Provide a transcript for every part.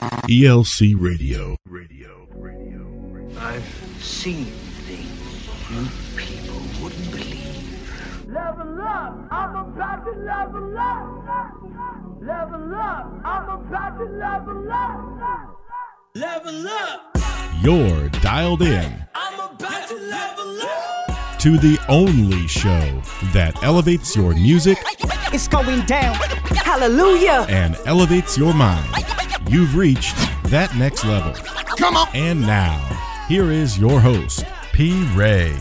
ELC Radio. Radio. Radio. I've seen things you people wouldn't believe. Level up, I'm about to level up. Level up, I'm about to level up. Level up. You're dialed in. I'm about to level up. To the only show that elevates your music. It's going down. Hallelujah. And elevates your mind. You've reached that next level. Come on. And now, here is your host, P. Ray.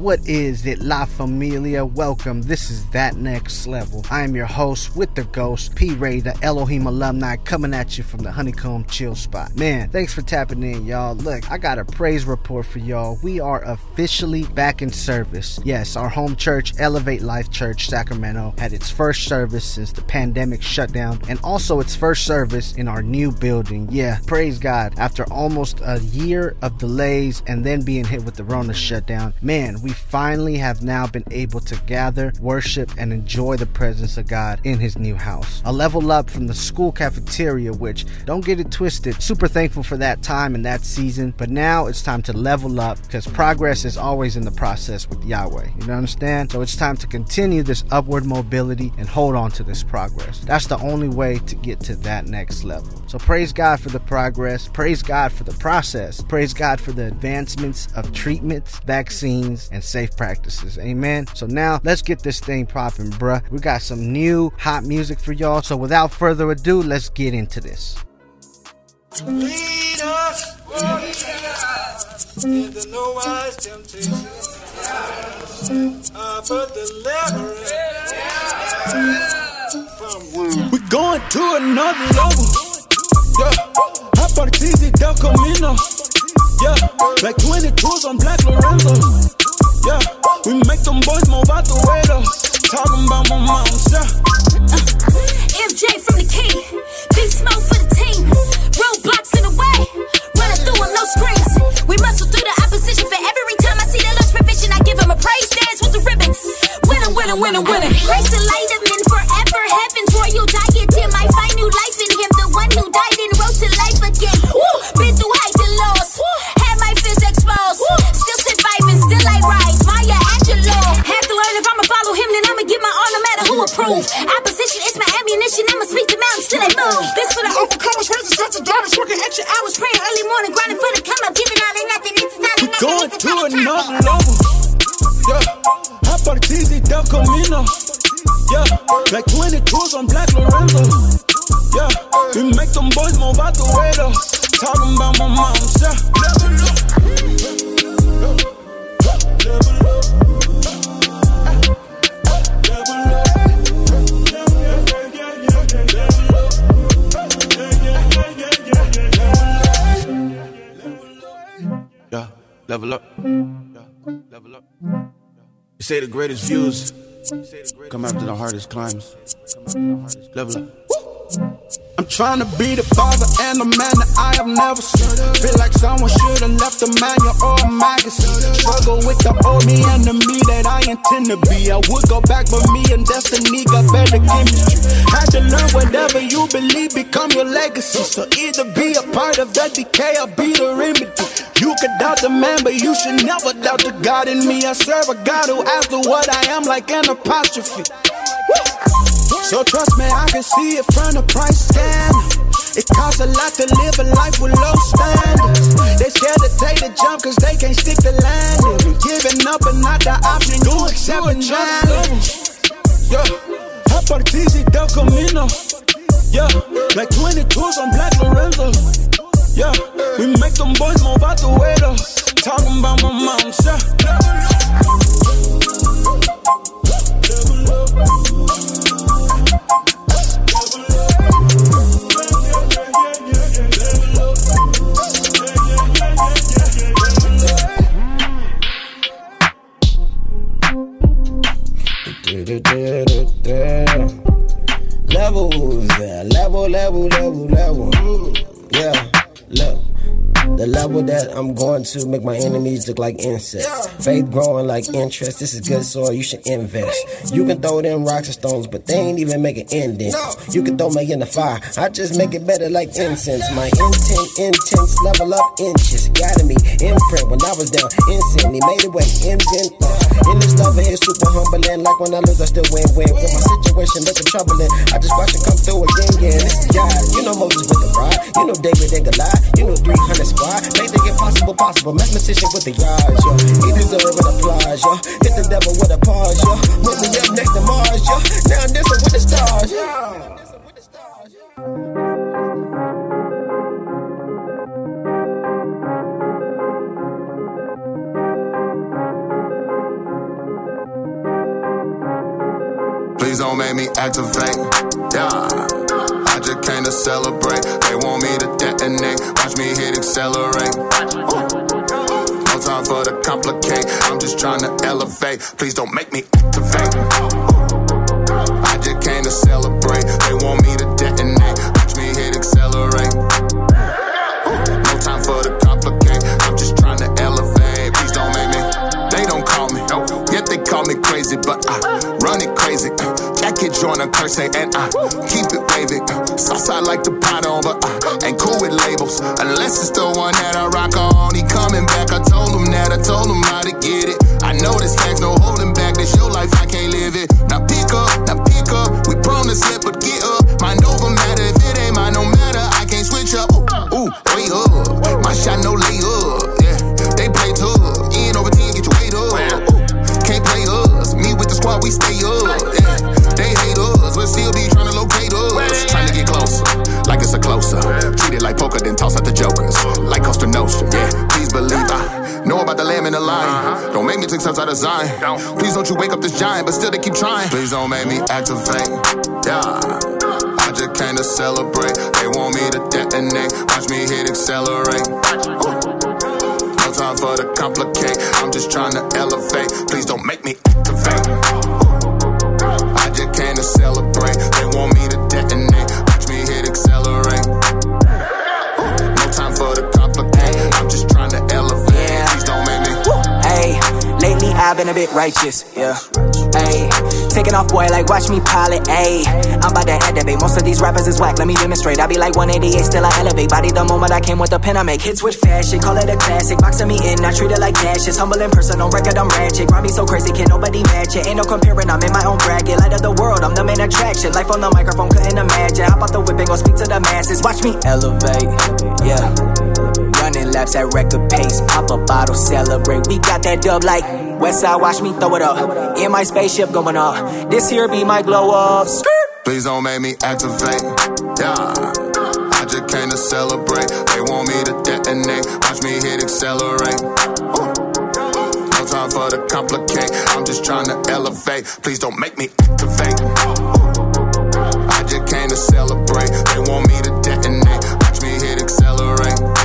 What is it, La Familia? Welcome. This is That Next Level. I am your host with the ghost, P Ray, the Elohim alumni, coming at you from the Honeycomb Chill Spot. Man, thanks for tapping in, y'all. Look, I got a praise report for y'all. We are officially back in service. Yes, our home church, Elevate Life Church, Sacramento, had its first service since the pandemic shutdown, and also its first service in our new building. Yeah, praise God. After almost a year of delays and then being hit with the Rona shutdown, man, we finally have now been able to gather, worship, and enjoy the presence of God in His new house. A level up from the school cafeteria, which, don't get it twisted, super thankful for that time and that season, but now it's time to level up because progress is always in the process with Yahweh. You understand? So it's time to continue this upward mobility and hold on to this progress. That's the only way to get to that next level. So praise God for the progress, praise God for the process, praise God for the advancements of treatments, vaccines, and safe practices. Amen. So now let's get this thing popping, bruh. We got some new hot music for y'all. So without further ado, let's get into this. Lead us into no wise temptation. Uh, but deliver us We going to another level. Yeah. Hop on the TZ Del Camino. Yeah. Like 22s on Black Lorenzo. We make them boys move out the way though. Talking about my moms, yeah. Uh, MJ from the key, big smoke for the team. Roadblocks in the way, running through them, no screens. We muscle through the opposition for every time I see the Lord's provision. I give him a praise dance with the ribbons. Winning, winning, winning, winning. Grace the light You say the greatest views come after the hardest climbs. Level up. I'm trying to be the father and the man that I have never seen. Feel like someone should have left a manual or a magazine. Struggle with the the me that I intend to be. I would go back, but me and destiny got better chemistry. Had to learn whatever you believe become your legacy. So either be a part of the decay or be the remedy. You could doubt the man, but you should never doubt the God in me. I serve a God who after what I am like an apostrophe. So trust me, I can see it from the price stand. It costs a lot to live a life with low standards. They scared to take the jump cause they can't stick the landing. Giving up and not the option, you accept a challenge. Yeah, on the Del Camino. Yeah, like 22s on Black Lorenzo. Yeah, we make them boys move out the way though. Talking about my moms, yeah. To make my enemies look like insects. Faith growing like interest. This is good soil, you should invest. You can throw them rocks and stones, but they ain't even make an indent. You can throw me in the fire, I just make it better like incense. My intent, intense, level up inches. Guided me, imprint when I was down. Instant, he made it way. Uh, in this love here, super humbling. Like when I lose, I still win win. With my situation looking troubling, I just watch it come through again, yeah. This is God. You know Moses with the rod. You know David and Goliath. You know 300 squad. Make the impossible possible. Mathematician with the yards, yo. He deserve an applause, yo. Hit the devil with a pause, yo. Put me up next to Mars, yo. Now with the stars, yo. Please don't make me activate. Yeah. I just came to celebrate. They want me to detonate. Watch me hit accelerate. Ooh. Time for the complicate. I'm just trying to elevate. Please don't make me activate. I just came to celebrate. They want me to detonate. Watch me hit accelerate. No time for the complicate. I'm just trying to elevate. Please don't make me. They don't call me. Yet they call me crazy, but I run it crazy. Uh, Jacket join a curse eh, and I keep it waving. Uh, sauce I like to pot on, but I ain't cool with labels. Unless it's the one that I rock on. He coming back. That. I told how to get it. I know this facts, no holding back. This your life, I can't live it. Now pick up, now pick up. We prone to slip, but get up. Mind over matter. If it ain't mine, no matter. I can't switch up. Ooh, ooh up. My shot no lay up. Yeah, they play tough. In over 10, get your weight up. Ooh, can't play us. Me with the squad, we stay Out of Zion. Please don't you wake up this giant, but still they keep trying. Please don't make me activate. Yeah. I just came to celebrate. They want me to detonate. Watch me hit accelerate. Ooh. No time for the complicate. I'm just trying to elevate. Please don't make me activate. Been a bit righteous, yeah. Ayy, taking off boy like watch me pilot, ayy. I'm about to activate. Most of these rappers is whack, let me demonstrate. I be like 188, still I elevate. Body the moment I came with the pen, I make hits with fashion. Call it a classic, boxing me in, I treat it like cash. It's humble in person, on record I'm ratchet. Grind me so crazy, can nobody match it. Ain't no comparing, I'm in my own bracket. Light of the world, I'm the main attraction. Life on the microphone, couldn't imagine. Hop out the whip and go speak to the masses. Watch me elevate, yeah. Running laps at record pace, pop a bottle, celebrate. We got that dub like Westside, watch me throw it up. In my spaceship going up. This here be my glow up. Please don't make me activate. Yeah. I just came to celebrate. They want me to detonate. Watch me hit accelerate. Ooh. No time for the complicate. I'm just trying to elevate. Please don't make me activate. Ooh. I just came to celebrate. They want me to detonate. Watch me hit accelerate.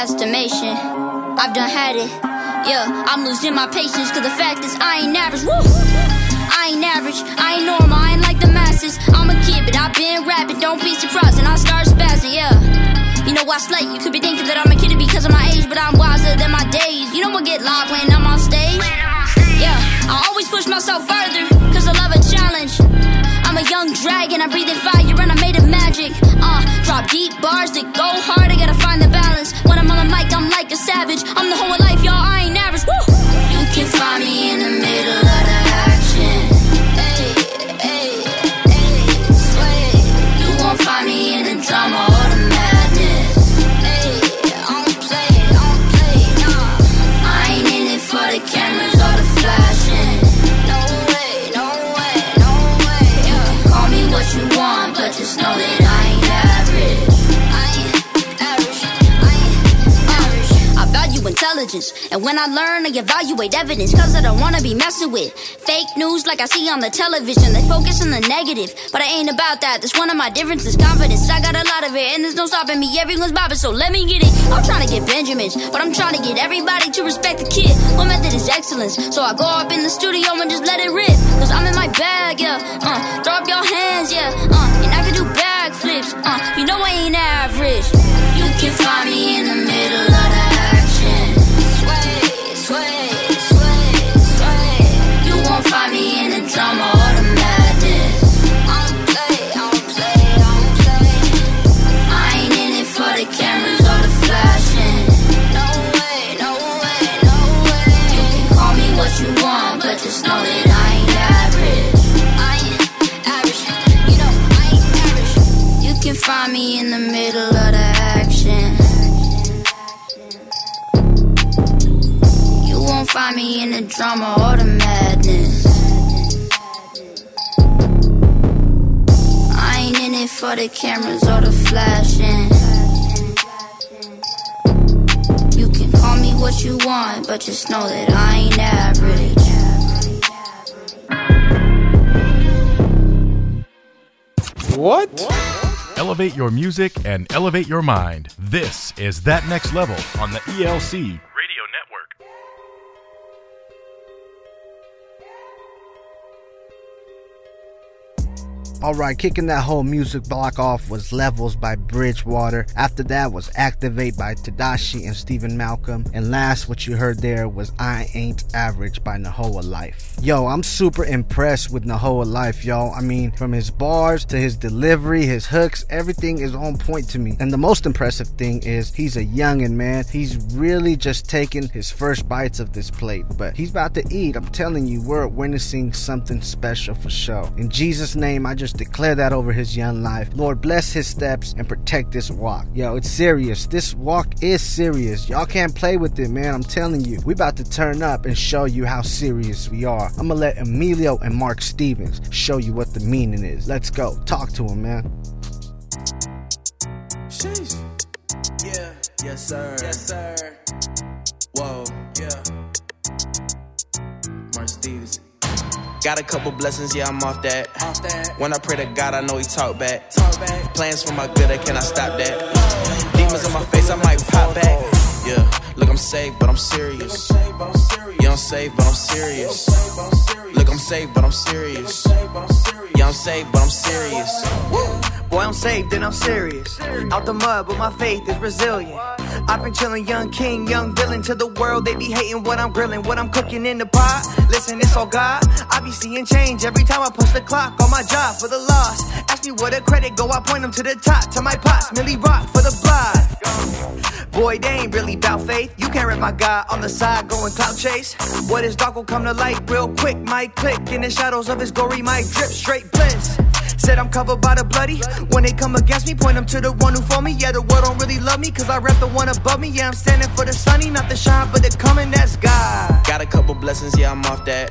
Underestimation. I've done had it. Yeah, I'm losing my patience, cause the fact is I ain't average. Woo! I ain't average, I ain't normal, I ain't like the masses. I'm a kid, but I've been rapping, don't be surprised, and I start spazzing, yeah. You know I slay, you could be thinking that I'm a kid because of my age, but I'm wiser than my days. You know I get live when I'm on stage. Yeah, I always push myself further, cause I love a challenge. I'm a young dragon, I breathe in fire and I made of magic. Uh, drop deep bars that go hard, I gotta find the balance. When I'm on the mic, I'm like a savage. I'm the whole of life, y'all, I ain't average. Woo! You can find me in the middle And when I learn, I evaluate evidence, cause I don't wanna be messing with fake news like I see on the television. They focus on the negative, but I ain't about that. That's one of my differences, confidence. I got a lot of it, and there's no stopping me. Everyone's bobbing, so let me get it. I'm trying to get Benjamins, but I'm trying to get everybody to respect the kid. My method is excellence, so I go up in the studio and just let it rip. Cause I'm in my bag, yeah. Uh, throw up your hands, yeah. Uh, and I can do backflips. Uh, you know I ain't average. You can find me in the middle of the find me in the drama or the madness. I ain't in it for the cameras or the flashing. You can call me what you want, but just know that I ain't average. What? Elevate your music and elevate your mind. This is That Next Level on the ELC Alright, kicking that whole music block off was Levels by Bridgewater. After that was Activate by Tadashi and Stephen Malcolm. And last, what you heard there was I Ain't Average by Nahoa Life. Yo, I'm super impressed with Nahoa Life, y'all. I mean, from his bars to his delivery, his hooks, everything is on point to me. And the most impressive thing is he's a youngin', man. He's really just taking his first bites of this plate. But he's about to eat. I'm telling you, we're witnessing something special for sure. In Jesus' name, I just declare that over his young life. Lord, bless his steps and protect this walk. Yo, it's serious. This walk is serious. Y'all can't play with it, man. I'm telling you. We about to turn up and show you how serious we are. I'm gonna let Emilio and Mark Stevens show you what the meaning is. Let's go. Talk to him, man. Sheesh. Yeah. Yes, sir. Yes, sir. Whoa. Got a couple blessings, yeah, I'm off that. Off that. When I pray to God, I know He talk back. Talk back. Plans for my good, I cannot stop that. Demons on my face, I might pop back. Yeah, look, I'm saved, but I'm serious. Yeah, I'm saved, but I'm serious. Saved, but I'm serious. Yeah, I'm saved, but I'm serious. Boy, I'm saved and I'm serious. Out the mud, but my faith is resilient. I've been chillin', young king, young villain to the world. They be hating what I'm grilling, what I'm cooking in the pot. Listen, it's all God. I be seeing change every time I push the clock on my job for the loss. Ask me where the credit go, I point them to the top, to my pots, Millie Rock for the block. Boy, they ain't really bout faith. You can't rip my guy on the side going clout chase. What is dark will come to light real quick. Click in the shadows of his glory, might drip straight bliss. Said I'm covered by the bloody. When they come against me, point them to the one who for me. Yeah, the world don't really love me, cause I rep the one above me. Yeah, I'm standing for the sunny, not the shine, but the coming, that's God. Got a couple blessings, yeah, I'm off that.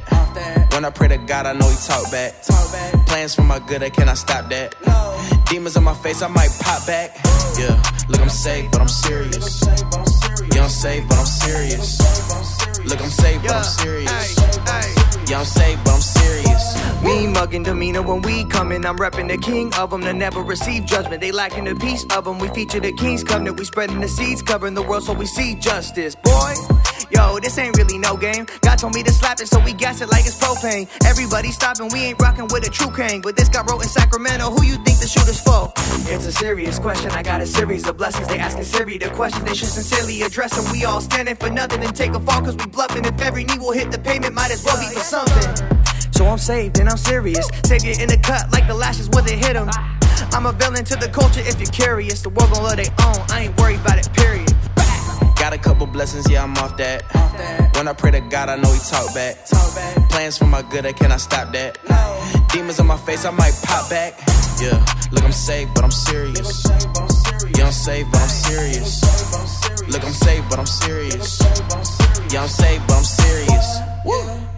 When I pray to God, I know He talk back. Plans for my good, I cannot stop that. Demons on my face, I might pop back. Yeah, look, I'm safe, but I'm serious. I'm saved, but I'm serious. Look, I'm saved, but I'm serious. I'm saved, but I'm serious. Mean mugging demeanor when we coming. I'm repping the king of them to never receive judgment. They lacking the peace of them. We feature the king's covenant. We spreading the seeds, covering the world so we see justice. Boy, yo, this ain't really no game. God told me to slap it, so we gas it like it's propane. Everybody stopping, we ain't rocking with a true king. But this got wrote in Sacramento. Who you think the shooter's for? It's a serious question. I got a series of blessings. They asking Siri the questions they should sincerely address. And we all standing for nothing and take a fall cause we bluffing. If every knee will hit the pavement, might as well be for something. So I'm saved and I'm serious. Savior in the cut like the lashes where they hit 'em. I'm a villain to the culture if you're curious. The world gon' love their own. I ain't worried about it, period. Got a couple blessings, yeah, I'm off that. When I pray to God, I know He talk back. Plans for my good, I cannot stop that. No. Demons on my face, I might pop back. Yeah, look, I'm saved, but I'm serious. Yeah, I'm saved, but I'm serious. Look, I'm saved, but I'm serious. Yeah, I'm saved, but I'm serious.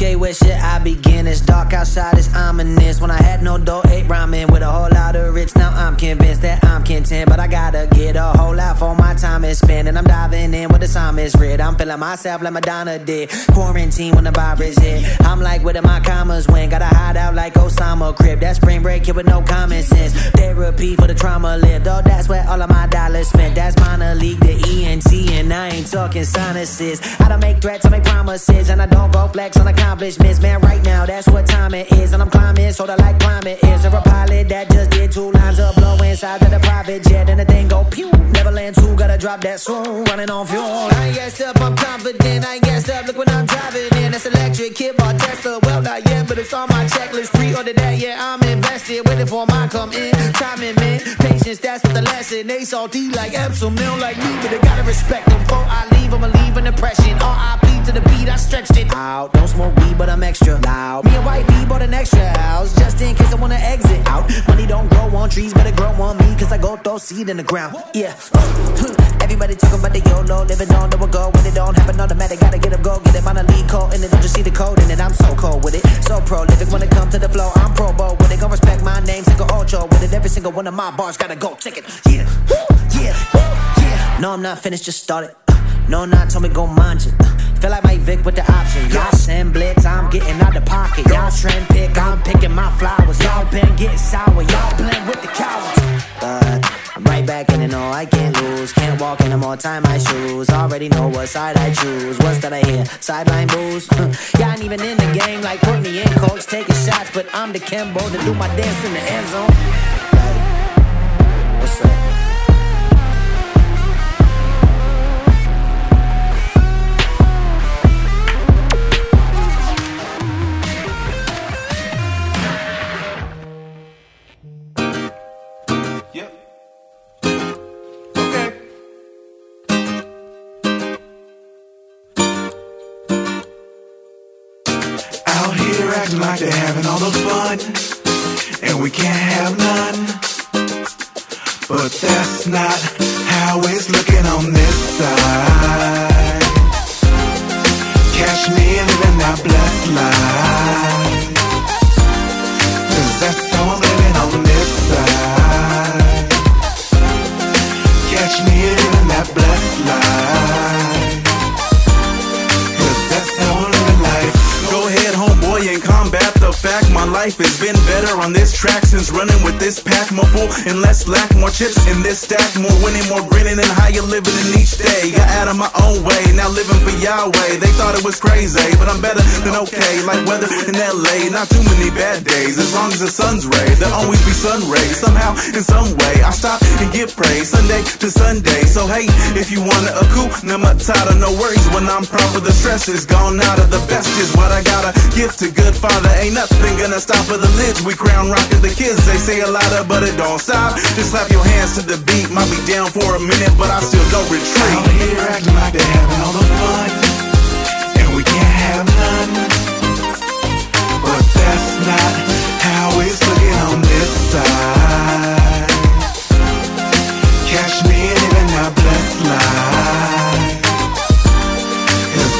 Okay, where should I begin? It's dark outside, it's ominous. When I had no dough, ate ramen with a whole lot of rich. Now I'm convinced that I'm content, but I gotta get a whole lot for my time is spent. And I'm diving in with the psalmist read. I'm feeling myself like Madonna did. Quarantine when the virus hit. I'm like, where did my commas went? Gotta hide out like Osama crib. That spring break here with no common sense. Therapy for the trauma lived. Oh, that's where all of my dollars spent. That's minor league, the ENT, and I ain't talking sinuses. I don't make threats, I make promises, and I don't go flex on accomplishments. Man, right now, that's what time it is, and I'm climbing, sorta like climate is. There a pilot that just did two lines of blow inside of the private jet, and the thing go pew. Never land 2, gotta drop that soon, running on fuel. I ain't gassed up, I'm confident. I gassed up, look when I'm driving in. That's electric, kid bar Tesla. Well, not yet, but it's on my checklist. Pre order that, yeah, I'm invested. Waiting for my come in. Timing, man. Patience, that's what the lesson. They salty like Epsom, they don't like me, but they gotta respect them. Before I leave, I'ma leave an impression. R.I.P. to the beat, I stretched it out. Don't smoke but I'm extra loud. Me and White B bought an extra house just in case I wanna exit out. Money don't grow on trees, but it grow on me, cause I go throw seed in the ground. Yeah. Everybody talking about the YOLO, living on the go when it don't happen automatic. Gotta get up, go get it. On a lead code, and then don't just see the code in it. I'm so cold with it, so prolific when it comes to the flow. I'm pro bowl when they gon' respect my name, single ocho with it. Every single one of my bars gotta go ticket. Yeah, yeah, yeah. No, I'm not finished, just started. No, not told me go mind it. Uh, feel like Mike Vick with the option. Y'all send blitz, I'm getting out the pocket. Y'all trend pick, I'm picking my flowers. Y'all been getting sour, y'all playing with the cowards. But I'm right back in it, no, I can't lose. Can't walk anymore, time my shoes. Already know what side I choose. What's that I hear? Sideline booze. Y'all ain't even in the game, like put me in, coach, taking shots. But I'm the Kimbo to do my dance in the end zone. Like, what's up? Like they're having all the fun, and we can't have none. But that's not how it's looking on this side. Catch me living that blessed life. Life has been better on this track since running with this pack. More full and less lack, more chips in this stack, more winning, more grinning, and higher living in each day. Got out of my own way, now living for Yahweh. They thought it was crazy, but I'm better than okay. Like weather in LA, not too many bad days. As long as the sun's ray, there'll always be sun rays. Somehow, in some way, I stop and get praise Sunday to Sunday. So hey, if you wanna a coup, Matata, no worries. When I'm proper, the stress is gone out of the best is what I gotta give to good father. Ain't nothing gonna stop for the lids. We crown rockin' the kids. They say a lot of, but it don't stop. Just clap your hands to the beat. Might be down for a minute, but I still don't retreat. Out here acting like they're having all the fun, and we can't have none. But that's not how it's looking on this side. Catch me living that blessed life.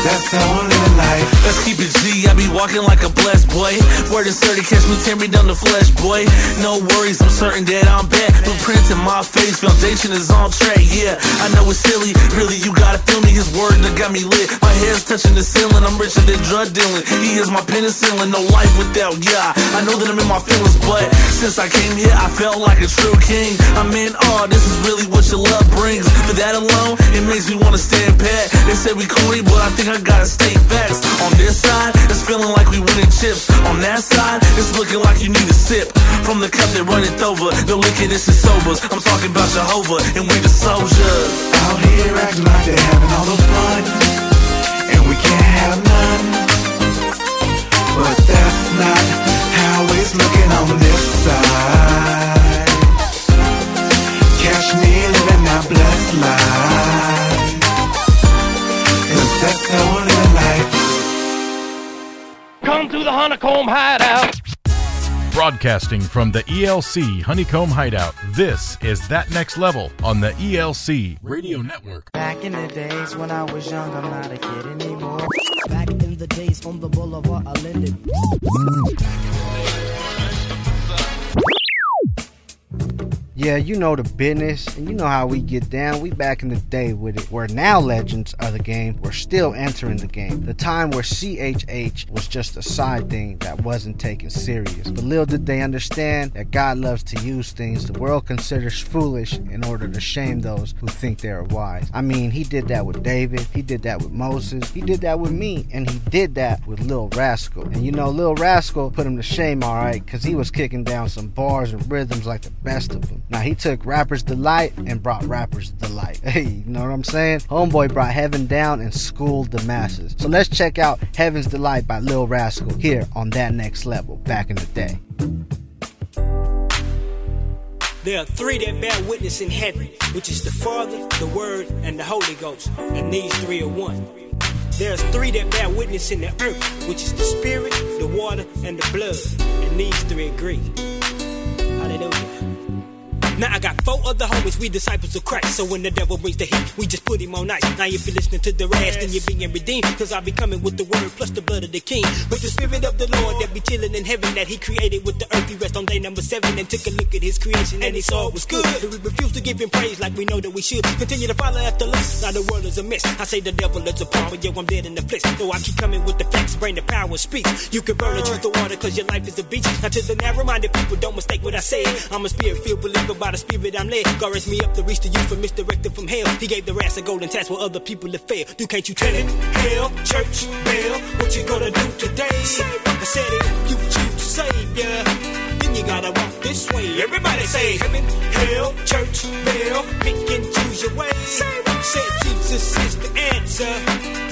That's how life. Let's keep it G, I be walking like a blessed boy. Word is sturdy, catch me tear me down the flesh, boy. No worries, I'm certain that I'm back. Blueprint in my face, foundation is on track, yeah. I know it's silly, really, you gotta feel me. His word that got me lit. My head's touching the ceiling, I'm richer than drug dealing. He is my penicillin, no life without yeah. I know that I'm in my feelings, but since I came here, I felt like a true king. I'm in awe, this is really what your love brings. For that alone, it makes me wanna stand pat. They say we corny, but I think I gotta stay On this side, it's feeling like we winning chips. On that side, it's looking like you need a sip from the cup that runneth over. No liquor, this is sobers. I'm talking about Jehovah, and we the soldiers. Out here acting like they're having all the fun, and we can't have none. But that's not how it's looking on this side. Catch me living that blessed life. Cause that's I'm life. Come to the honeycomb hideout. Broadcasting from the ELC Honeycomb Hideout, this is That Next Level on the ELC Radio Network. Back in the days when I was young, I'm not a kid anymore. Back in the days on the boulevard, I landed. Yeah, you know the business, and you know how we get down. We back in the day with it. We're now legends of the game. We're still entering the game. The time where CHH was just a side thing that wasn't taken serious. But little did they understand that God loves to use things the world considers foolish in order to shame those who think they are wise. I mean, he did that with David, he did that with Moses, he did that with me, and he did that with Lil Raskull. And you know, Lil Raskull put him to shame, alright, because he was kicking down some bars and rhythms like the best of them. Now he took Rapper's Delight and brought Rapper's Delight. Hey, you know what I'm saying? Homeboy brought Heaven down and schooled the masses. So let's check out Heaven's Delight by Lil Raskull here on that next level back in the day. There are three that bear witness in heaven, which is the Father, the Word, and the Holy Ghost. And these three are one. There's three that bear witness in the earth, which is the Spirit, the water, and the blood. And these three agree. Hallelujah. Now I got four other homies, we disciples of Christ. So when the devil brings the heat, we just put him on ice. Now if you're listening to the rest, then you're being redeemed. Cause I be coming with the word plus the blood of the king. With the spirit of the Lord that be chilling in heaven that he created with the earth. He rest on day number seven and took a look at his creation and he saw it was good. But we refuse to give him praise like we know that we should. Continue to follow after lust. Now the world is a mess. I say the devil is a power, yo, I'm dead in the flesh. Though I keep coming with the facts, bring the power speaks. You can burn the truth to water cause your life is a beach. Now to the narrow minded people, don't mistake what I say. I'm a spirit filled believer by the spirit I'm led. God raised me up to reach the youth from misdirected from hell. He gave the rats a golden task where other people have failed. Do can't you tell it? Hell, church, bell, what you gonna do today? I said it, you choose Savior. Then you gotta walk this way. Everybody say heaven, hell, church, hell, pick and choose your way. Say what? Said Jesus is the answer.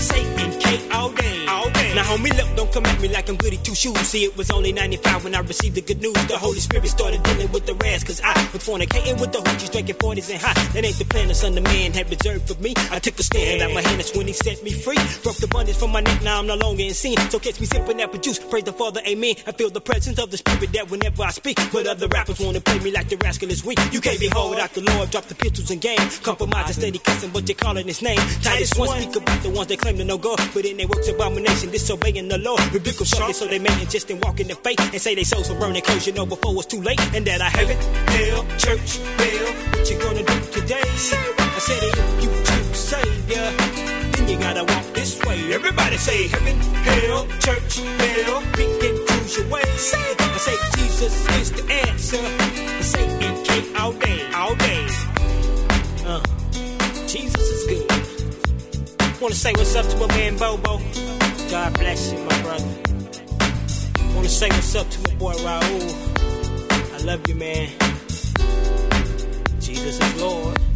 Satan can't all day, all day. Now homie, look, don't come at me like I'm goody two shoes. See, it was only 95 when I received the good news. The Holy Spirit started dealing with the rest, cause I was fornicating with the hoochies, drinking 40s and high. That ain't the plan the son of man had reserved for me. I took a stand out my hand, that's when he set me free. Broke the bondage from my neck, now I'm no longer in sin. So catch me sipping apple juice, praise the Father, amen. I feel the presence of the Spirit that whenever I speak. But other rappers wanna play me like the rascal is weak. You can't be whole without the Lord, drop the pistols and game. Compromise and steady cussing, but they calling his name. Titus one speak about the ones that claim to know God, but in their works abomination, disobeying the law. Rebuke them so they may just and walk in the faith and say they souls will burn their clothes, you know, before it's too late. And that I have it, hell, church, hell, what you gonna do today? I said it, if you choose Savior, then you gotta walk this way. Everybody say heaven, hell, church, and choose your way. I say Jesus is the answer. And Satan can't all day, all day. Uh, Jesus is good. Wanna say what's up to my man Bobo. God bless you, my brother. Wanna say what's up to my boy Raul. I love you, man. Jesus is Lord.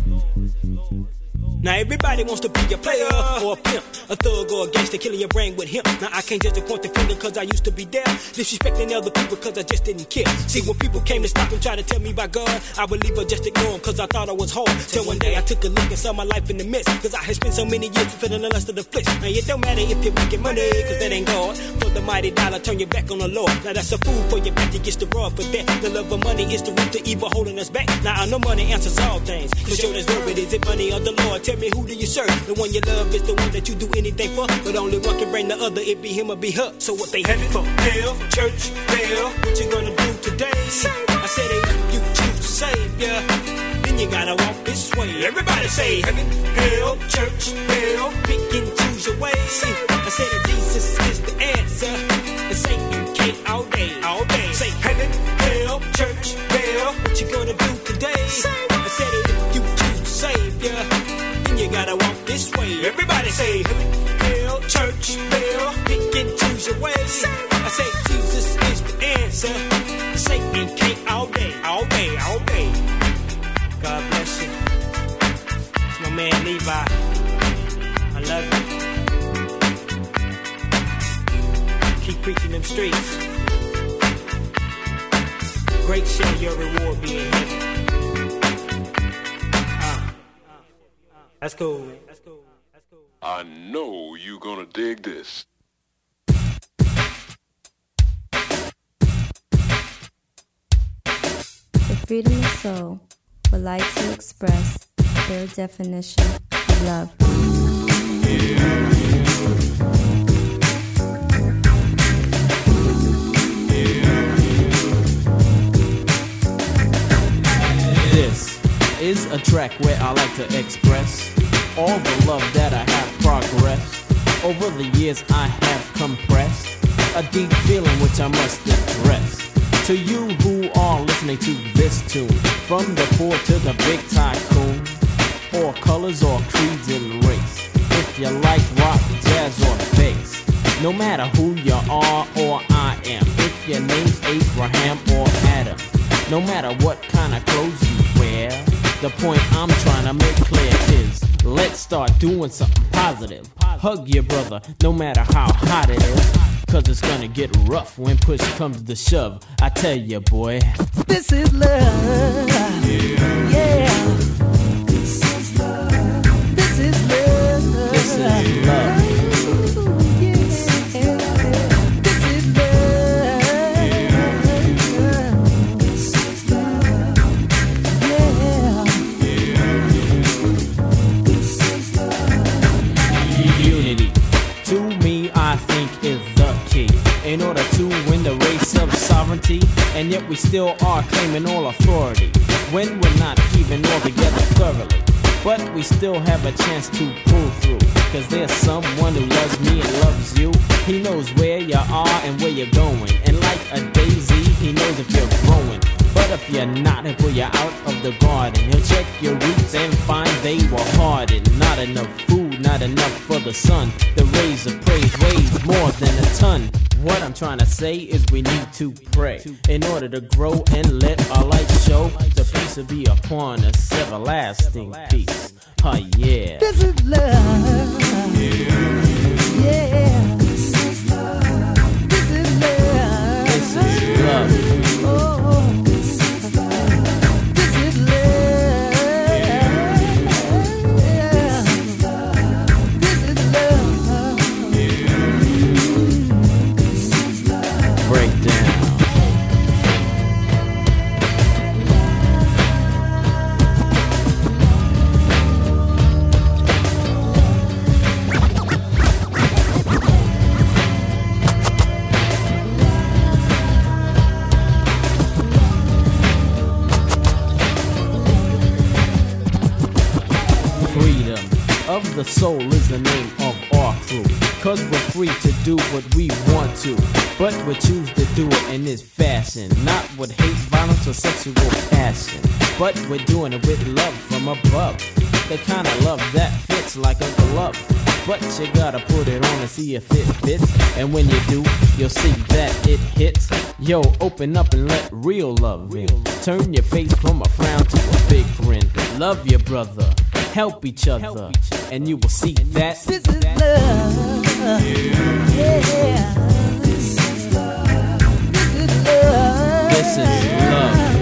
Now everybody wants to be a player or a pimp, a thug or a gangster, killing your brain with him. Now I can't just point the finger cause I used to be there, disrespecting other people cause I just didn't care. See when people came to stop and try to tell me about God, I would leave just ignore cause I thought I was hard. Till one day I took a look and saw my life in the mist, cause I had spent so many years fulfilling the lust of the flesh. Now it don't matter if you're making money, cause that ain't God. For the mighty dollar, turn your back on the Lord. Now that's a fool for your back, it gets the rod for that. The love of money is the root to evil holding us back. Now I know money answers all things, cause sure there's word, but is it money or the Lord? Tell me who do you serve? The one you love is the one that you do anything for, but only one can bring the other. It be him or be her. So what they headed for? Hell, church, hell. What you gonna do today? I said if you choose Savior, then you gotta walk this way. Everybody say heaven, hell, church, bell. Pick and choose your way. I said that Jesus is the answer, and Satan can't all day, all day. Say heaven, hell, church, bell. What you gonna do today? I said if you choose you gotta walk this way. Everybody say, Hell, church, bell, pick and choose your way. I say, Jesus is the answer. Satan can't all day, all day, all day. God bless you. It's my man Levi. I love you. Keep preaching them streets. Great shall your reward be in heaven. That's cool. That's cool. That's cool. I know you gonna dig this. The freedom of soul would like to express their definition of love. Yeah. Is a track where I like to express all the love that I have progressed. Over the years, I have compressed a deep feeling which I must address. To you who are listening to this tune, from the poor to the big tycoon, or colors or creeds and race. If you like rock, jazz, or bass, no matter who you are or I am, if your name's Abraham or Adam, no matter what kind of clothes you wear, the point I'm trying to make clear is let's start doing something positive. Hug your brother, no matter how hot it is. Cause it's gonna get rough when push comes to shove. I tell you, boy, This is love. Yeah. This is love. This is love. this is love. And yet we still are claiming all authority when we're not even all together thoroughly. But we still have a chance to pull through. Cause there's someone who loves me and loves you. He knows where you are and where you're going. And like a daisy, he knows if you're growing. But if you're not, he'll pull you out of the garden. He'll check your roots and find they were hardened. Not enough food, not enough for the sun. The rays of praise weighs more than a ton. What I'm trying to say is we need to pray in order to grow and let our light show. The peace will be upon us, everlasting peace. Oh yeah. This is love. And when you do, you'll see that it hits. Yo, open up and let real love in. Turn your face from a frown to a big grin. Love your brother, help each other, and you will see that This is love. Yeah. This. This is love. this is love.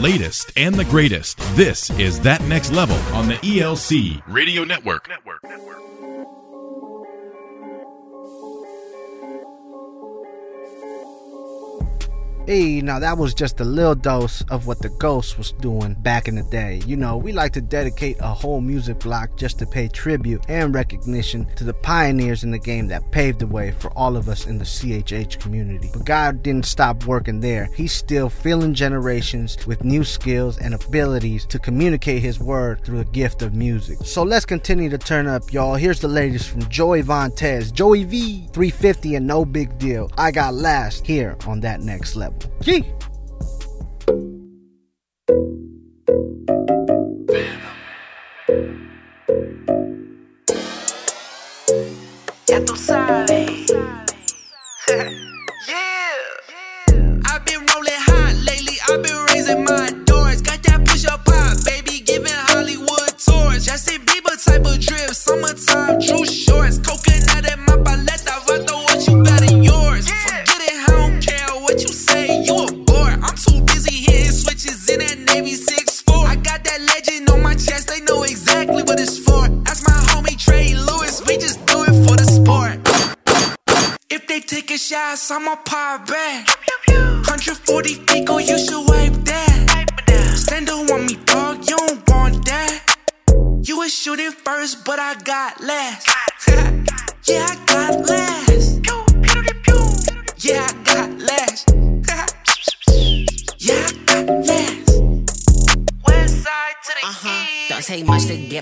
latest and the greatest. This is That Next Level on the ELC Radio Network. Network. Hey, now that was just a little dose of what the Ghost was doing back in the day. You know, we like to dedicate a whole music block just to pay tribute and recognition to the pioneers in the game that paved the way for all of us in the CHH community. But God didn't stop working there. He's still filling generations with new skills and abilities to communicate his word through the gift of music. So let's continue to turn up, y'all. Here's the latest from Joey Vontez, Joey V, 350 and no big deal. I got last here on that next level. Sí. Yeah. I've been rolling hot lately. I've been raising my doors. Got that push up pop, baby. Giving Hollywood tours. Justin Bieber type of drip. Summertime, true shorts. Coca I'ma pop back. 140 Pico, you should wipe that. Stand up on me, dog, you don't want that. You was shooting first, but I got last.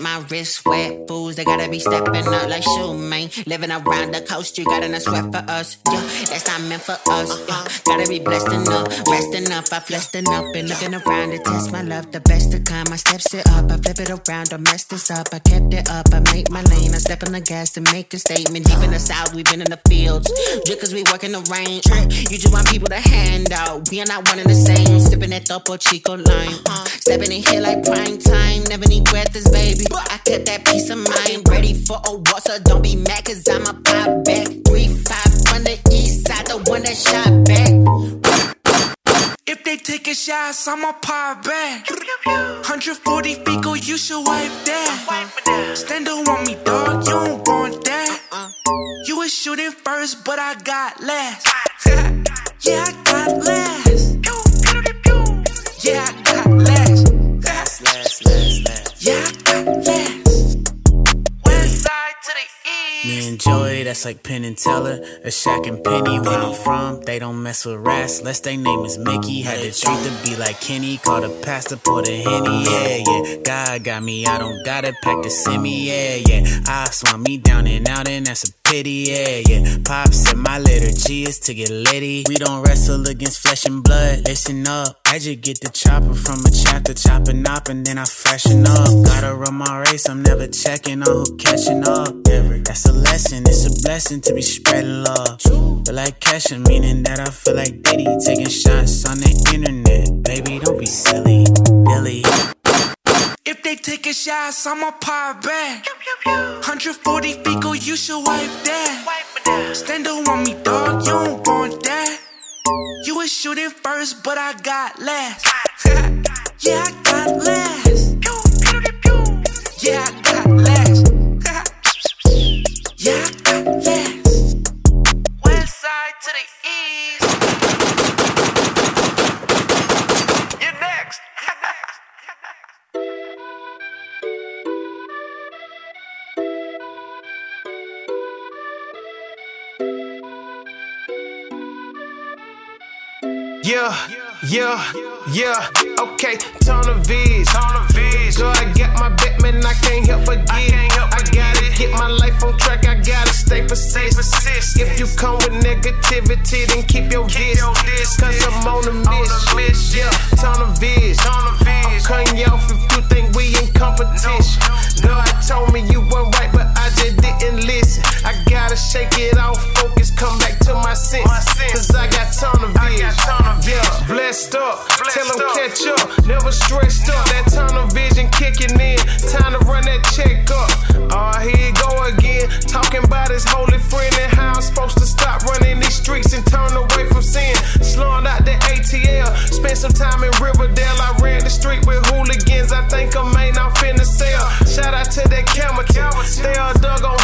My wrist wet. Fools, they gotta be stepping up like shoe. Living around the coast, you got enough sweat for us. Yeah, that's not meant for us. Yeah, gotta be blessed enough, resting up. I flexed enough and looking around to test my love. The best to come, I steps it up. I flip it around, don't mess this up. I kept it up, I make my lane. I step on the gas to make a statement. Deep in the south, we've been in the fields. Just cause we work in the rain. You just want people to hand out. We are not one and the same. Sipping that Topo Chico line. Stepping in here like prime time. Never need breathless, baby. I kept that peace of mind. Ready for a war, so don't be mad cause I'm a pop back. Three, five from the east side, the one that shot back. If they taking shots, I'ma pop back. 140 feet, go, you should wipe that. Stand up on me, dog, you don't want that. You was shooting first, but I got last. yeah, I got last. Yeah, I got. Last, last, last, last. Yeah, Me and Joey, that's like Penn and Teller. A Shaq and Penny, where I'm from, they don't mess with rats. Unless they name is Mickey. Had to treat to be like Kenny. Call the pastor, pour the henny, yeah, yeah. God got me, I don't gotta pack the semi, yeah, yeah. I swam me down and out, and that's a pity, yeah, yeah. Pop said my liturgy is to get litty. We don't wrestle against flesh and blood. Listen up, I just get the chopper from a chapter, chopping up, and then I freshen up. Gotta run my race, I'm never checking on who catching up. Ever. That's a lesson, it's a blessing to be spreading love. But like cashing, meaning that I feel like Diddy taking shots on the internet. Baby, don't be silly, Billy. If they taking shots, I'ma pop back. 140 feet, go, you should wipe that. Stand up on me, dog, you don't want that. You was shooting first, but I got last. yeah, I got last. Yeah, I got last. yeah, I got last. West side to the east. Yeah, yeah, yeah. Okay, turn of V's. Ton of V's. Girl, I got my bet, man. I can't help but get. I, can't help I gotta get my life on track. I gotta stay persistent. If you come with negativity, then keep your distance. Cause I'm on a mission. Yeah, turn of V's. I'm cutting you off if you think we in competition. God told me you weren't right, but I just didn't listen. I gotta shake it off, focus, come back to my senses. Cause I got ton of vision. Yeah, blessed up, tell them catch up, never stressed up. That tunnel vision kicking in, time to run that check up. Ah, here you go again, talking about his holy friend and how I'm supposed to stop running these streets and turn away from sin. Slowing out the ATL, spent some time in Riverdale. I ran the street with hooligans. I think I'm may not finna sell. Shout out to that Camerton. They are dug on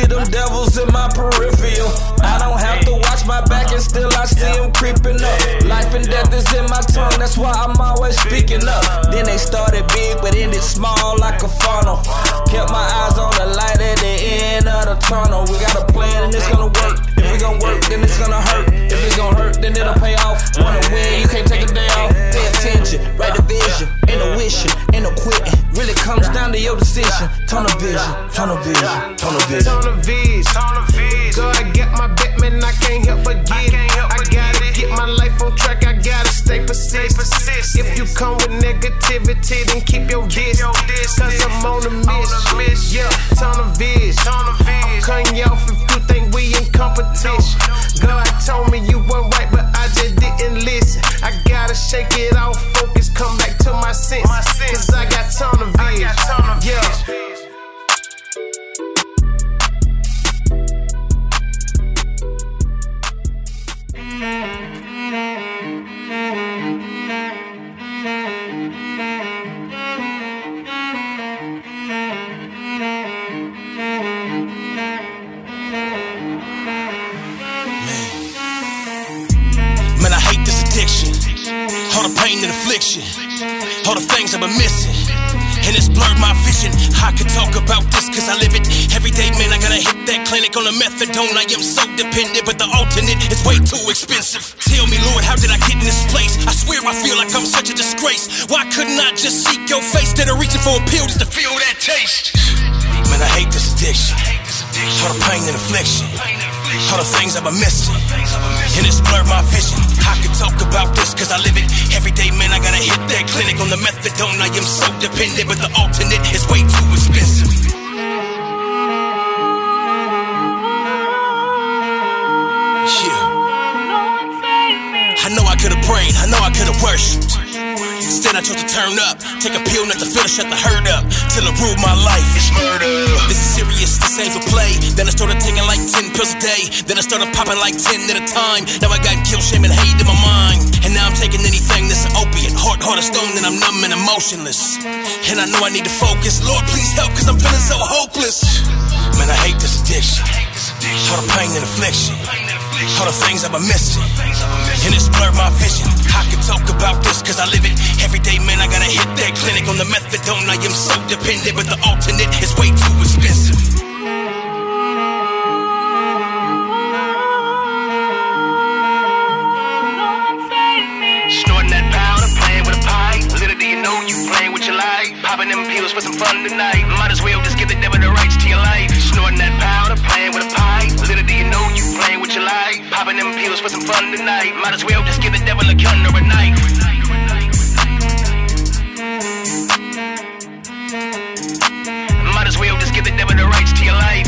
see them devils in my peripheral. I don't have to watch my back and still I see them creeping up. Life and death is in my tongue, that's why I'm always speaking up. Then they started big but ended small like a funnel. Kept my eyes on the light at the end of the tunnel. We got a plan and it's gonna work. If we gonna work, then it's gonna hurt. If it's gonna hurt, then it'll pay off. Wanna win, you can't take a day off. Pay attention, right the vision, intuition gon' down to your decision. Tunnel vision, tunnel vision, tunnel vision. Tunnel vision. Go, I get my bet, man, I can't help but get it. I gotta get my life on track, I gotta stay persistent. If you come with negativity, then keep your distance. Cause I'm on a mission. Yeah, tunnel vision. I'm cutting you off if you think we in competition. Clinic on the methadone. I am so dependent, but the alternate is way too expensive. Tell me, Lord, how did I get in this place? I swear I feel like I'm such a disgrace. Why couldn't I just seek your face instead of reaching for a pill just to feel that taste? Man, I hate this addiction. All the pain and affliction. All the things I've been missing. And it's blurred my vision. I could talk about this cause I live it. Every day, man, I gotta hit that clinic on the methadone. I am so dependent, but the alternate is way too expensive. Prayed, I know I could've worshipped. Instead, I chose to turn up. Take a pill, not to feel to shut the herd up. Till it ruled my life. It's murder. This is serious, this ain't for play. Then I started taking like 10 pills a day. Then I started popping like 10 at a time. Now I got guilt, shame, and hate in my mind. And now I'm taking anything that's an opiate. Heart, heart of stone, and I'm numb and emotionless. And I know I need to focus. Lord, please help, cause I'm feeling so hopeless. Man, I hate this addiction. All the pain and affliction. All the things I've been missing. And it's blurred my vision. I can talk about this cause I live it. Every day, man, I gotta hit that clinic on the methadone. I am so dependent, but the alternate is way too expensive. Snorting that powder, playing with a pipe. Little do you know you playing with your life. Popping them pills for some fun tonight. Might as well just give the devil the rights Pills for some fun tonight. Might as well just give the a just devil the rights to your life.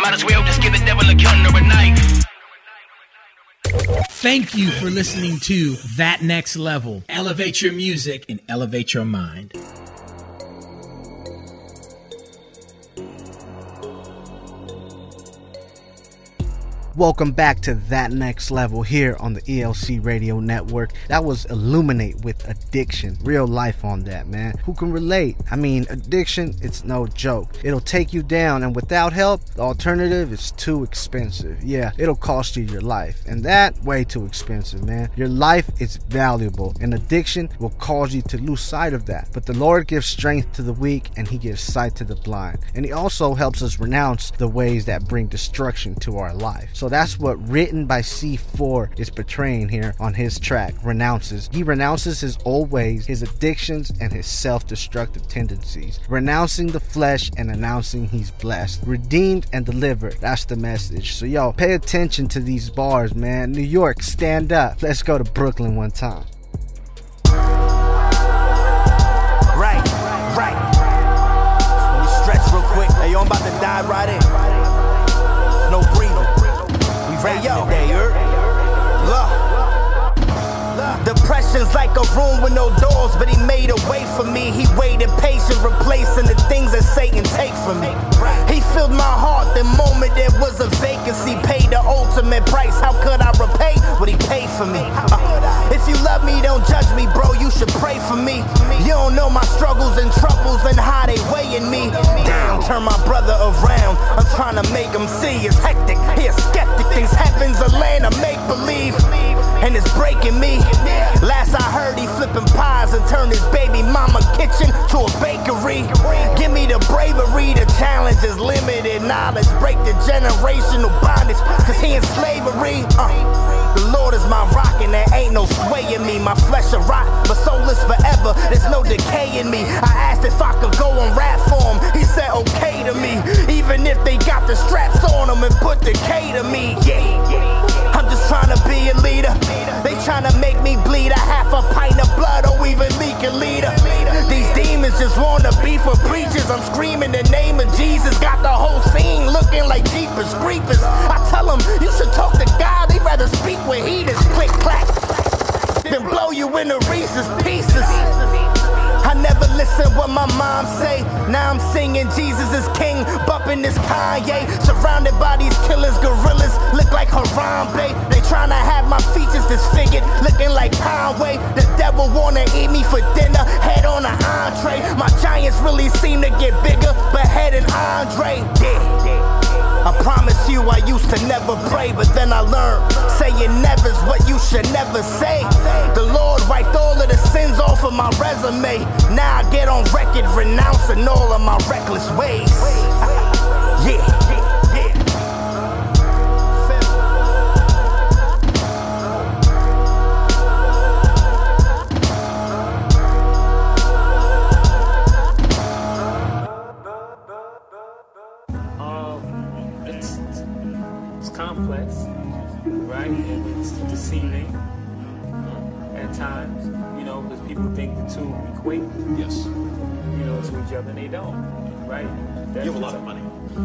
Might as well just give the devil a gun or a knife. Thank you for listening to That Next Level. Elevate your music and elevate your mind. Welcome back to That Next Level here on the ELC Radio Network. That was Illuminate with Addiction. Real life on that, man. Who can relate? I mean, addiction, it's no joke. It'll take you down, and without help, the alternative is too expensive. Yeah, it'll cost you your life, and that, way too expensive, man. Your life is valuable, and addiction will cause you to lose sight of that. But the Lord gives strength to the weak, and He gives sight to the blind. And He also helps us renounce the ways that bring destruction to our life. So that's what Written by C4 is portraying here on his track, Renounces. He renounces his old ways, his addictions, and his self destructive tendencies, renouncing the flesh and announcing he's blessed, redeemed and delivered. That's the message. So, yo, pay attention to these bars, man. New York, stand up. Let's go to Brooklyn one time. Right, right. Stretch real quick. Hey, I'm about to dive right in. No. We rapping yo. Like a room with no doors, but he made a way for me. He waited patient, replacing the things that Satan take from me. He filled my heart the moment there was a vacancy. Paid the ultimate price. How could I repay what he paid for me? Uh, if you love me, don't judge me, bro. You should pray for me. You don't know my struggles and troubles and how they weighing me down. Turn my brother around. I'm trying to make him see it's hectic. He a skeptic. Things happens a land of make believe, and it's breaking me. Last I heard, he flipping pies and turned his baby mama kitchen to a bakery. Give me the bravery to challenges, limited knowledge, break the generational bondage. Cause he in slavery. Uh. The Lord is my rock, and there ain't no sway in me. My flesh a rot, but soul is forever. There's no decay in me. I asked if I could go on rap form. He said okay to me, even if they got the straps on them and put the K to me. Yeah, I'm trying to be a leader. They trying to make me bleed a half a pint of blood or even leak a liter. These demons just wanna be for preachers. I'm screaming the name of Jesus. Got the whole scene looking like Jeepers Creepers. I tell them you should talk to God. they'd rather speak with heaters. Click clack. Then blow you into Reese's pieces. Never listen what my mom say. Now I'm singing Jesus is king, bumping this Kanye. Surrounded by these killers, gorillas look like Harambe. They tryna have my features disfigured, looking like Conway. The devil wanna eat me for dinner, head on an entree. My giants really seem to get bigger, but head and Andre. Yeah. I promise you, I used to never pray, but then I learned saying never's what you should never say. The Lord wiped all of the sins off of my resume. Now I get on record renouncing all of my reckless ways. Yeah. Right? It's deceiving uh, at times, you know, because people think the two equate. Yes. You know, to each other, and they don't, right? You have a lot of money.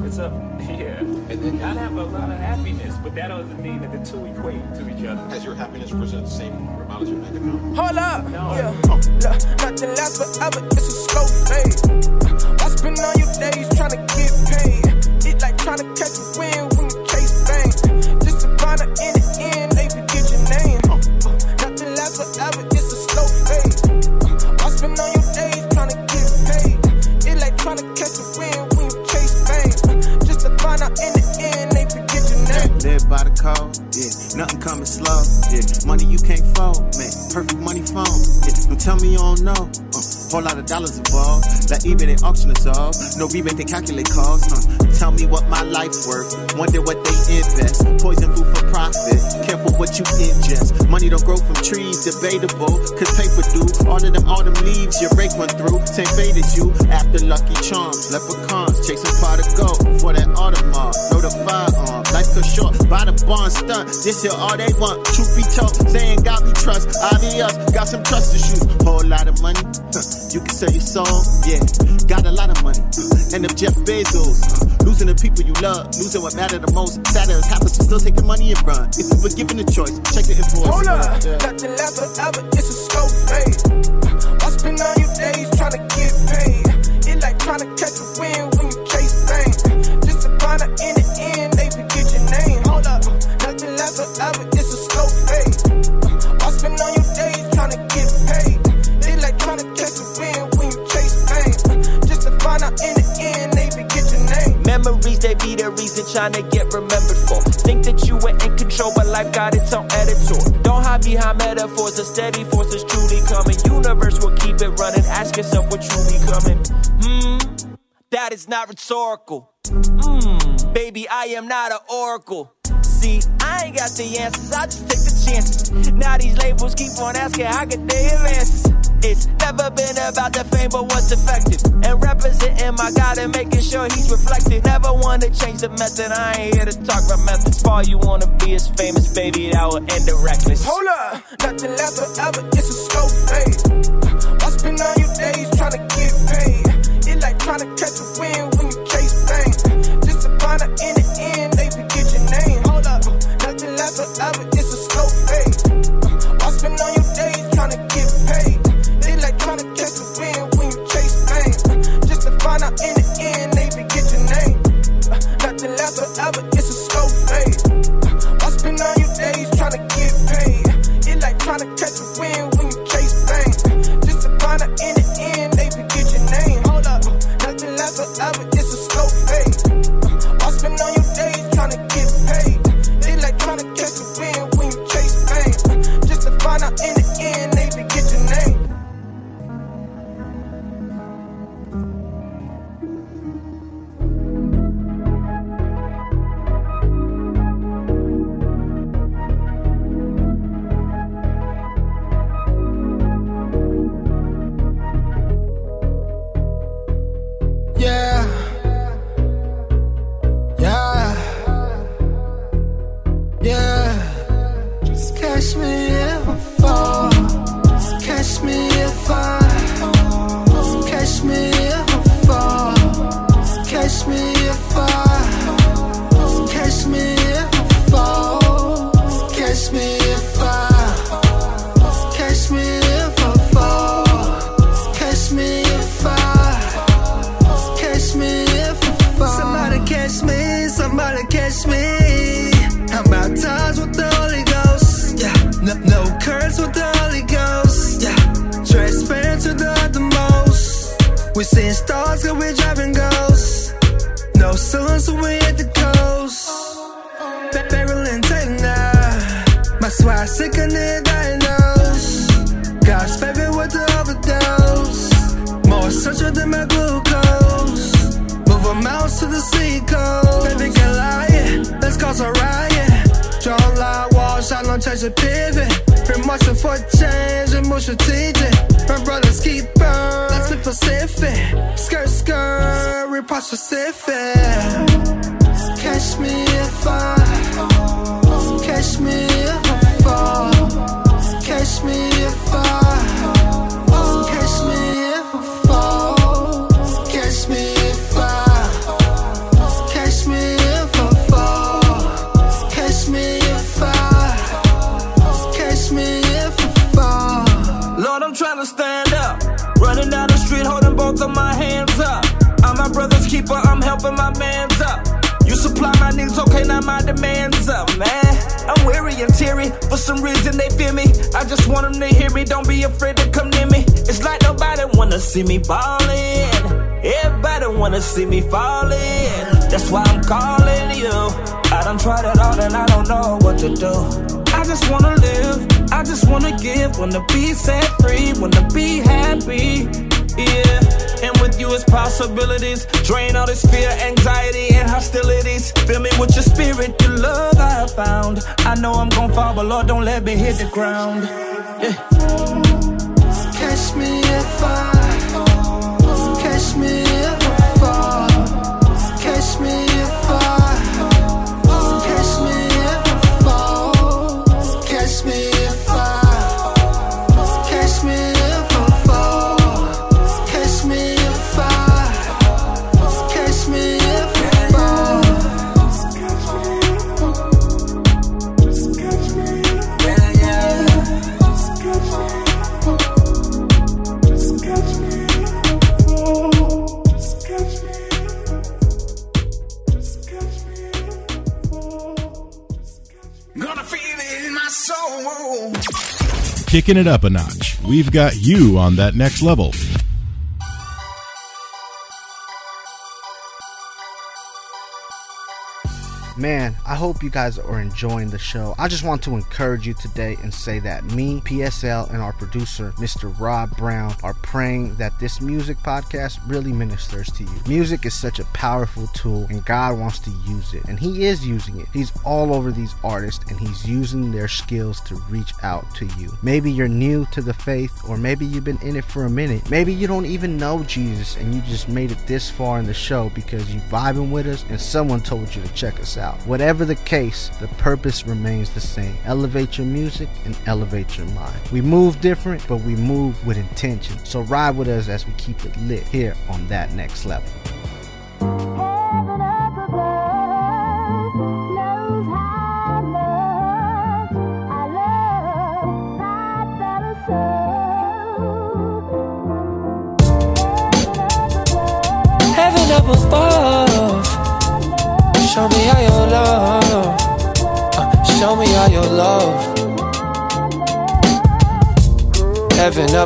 It's a yeah. And I have a lot of happiness, but that doesn't mean that the two equate to each other. Has your happiness risen the same amount as your bank account? Hold up, No. yeah. Look, nothing lasts forever, it's a slow fade. Why spend all your days trying to get paid? It's like trying to catch a wind by the code, yeah. Nothing coming slow, yeah. Money you can't fold, man. Perfect money phone, yeah. Don't tell me you don't know. Uh, whole lot of dollars involved. Like eBay, they auction us all. No rebate, they calculate costs. Uh, tell me what my life worth. Wonder what they invest. Poison food for profit. Careful what you ingest. Money don't grow from trees, debatable. Cause paper do. All of them autumn leaves your rake went through. Same fate as you. After Lucky Charms, leprechauns, chasing pot of gold. For that Audemars, know the firearm. Life cut short, by the barn stunt. This here all they want. Truth be told, saying God we trust. Obvious, got some trust issues. Whole lot of money. You can sell your soul, yeah. Got a lot of money. And if Jeff Bezos, losing the people you love, losing what matter the most. Sad as happens, you still taking money and run. If you were given a choice, check your invoice. Hold up, Yeah. nothing lasts forever, it's a slow fade. Why spend all your days trying to get paid? It like trying to catch lasts it's a slow fade. Why spend all your days trying to get paid? It like trying to catch a wind when you chase things. Just to find out in the end, they forget your name. Memories, they be the reason trying to get remembered for. Think that you were in control, but life got its own editor. Don't hide behind metaphors, a steady force is truly coming. Universe will keep it running. Ask yourself what you becoming. Hmm, that is not rhetorical. Hmm, baby, I am not an oracle. See, I ain't got the answers, I just take the chances. Now these labels keep on asking, how could they advances? It's never been about the fame, but what's effective. And representing my God and making sure he's reflected. Never wanna change the method, I ain't here to talk about methods. All you wanna be is famous, baby, that will end the reckless. Hold up, nothing lasts forever, it's a slow fade. Why spend all your days trying to get paid? It like trying to catch a wind lasts forever, it's a slow fade. Uh, I spend all your days trying to get paid? They like trying to catch a wind when you chase things. Uh, Just to find out in the end, they forget your name. Uh, Nothing lasts forever, it's a keeper, I'm helping my man's up. You supply my needs, okay, now my demands up, man. I'm weary and teary, for some reason they fear me. I just want them to hear me, don't be afraid to come near me. It's like nobody wanna see me ballin'. Everybody wanna see me fallin'. That's why I'm calling you. I done tried it all and I don't know what to do. I just wanna live, I just wanna give, wanna be set free, wanna be happy. Yeah, and with you it's possibilities. Drain all this fear, anxiety, and hostilities. Fill me with your spirit, your love I have found. I know I'm gon' fall, but Lord, don't let me hit the ground. Yeah. Catch me if I, catch me Kicking it up a notch. We've got you on that next level. Man, I hope you guys are enjoying the show. I just want to encourage you today and say that me, PSL, and our producer, Mr. Rob Brown, are praying that this music podcast really ministers to you. Music is such a powerful tool, and God wants to use it, and He is using it. He's all over these artists, and He's using their skills to reach out to you. Maybe you're new to the faith, or maybe you've been in it for a minute. Maybe you don't even know Jesus, and you just made it this far in the show because you vibing with us, and someone told you to check us out. Whatever the case, the purpose remains the same. Elevate your music and elevate your mind. We move different, but we move with intention. So ride with us as we keep it lit here on that next level.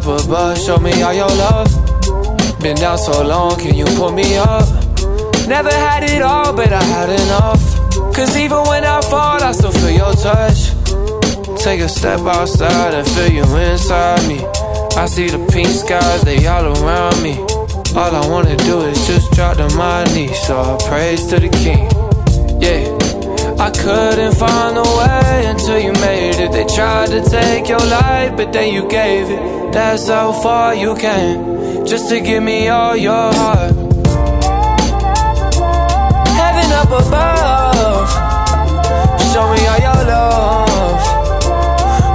Up above. Show me how your love. Been down so long, can you pull me up? Never had it all, but I had enough. Cause even when I fall, I still feel your touch. Take a step outside and feel you inside me. I see the pink skies, they all around me. All I wanna do is just drop to my knees. So I praise to the king. Yeah. I couldn't find a way until you made it. They tried to take your life, but then you gave it. That's how far you came, just to give me all your heart. Heaven up above, show me all your love.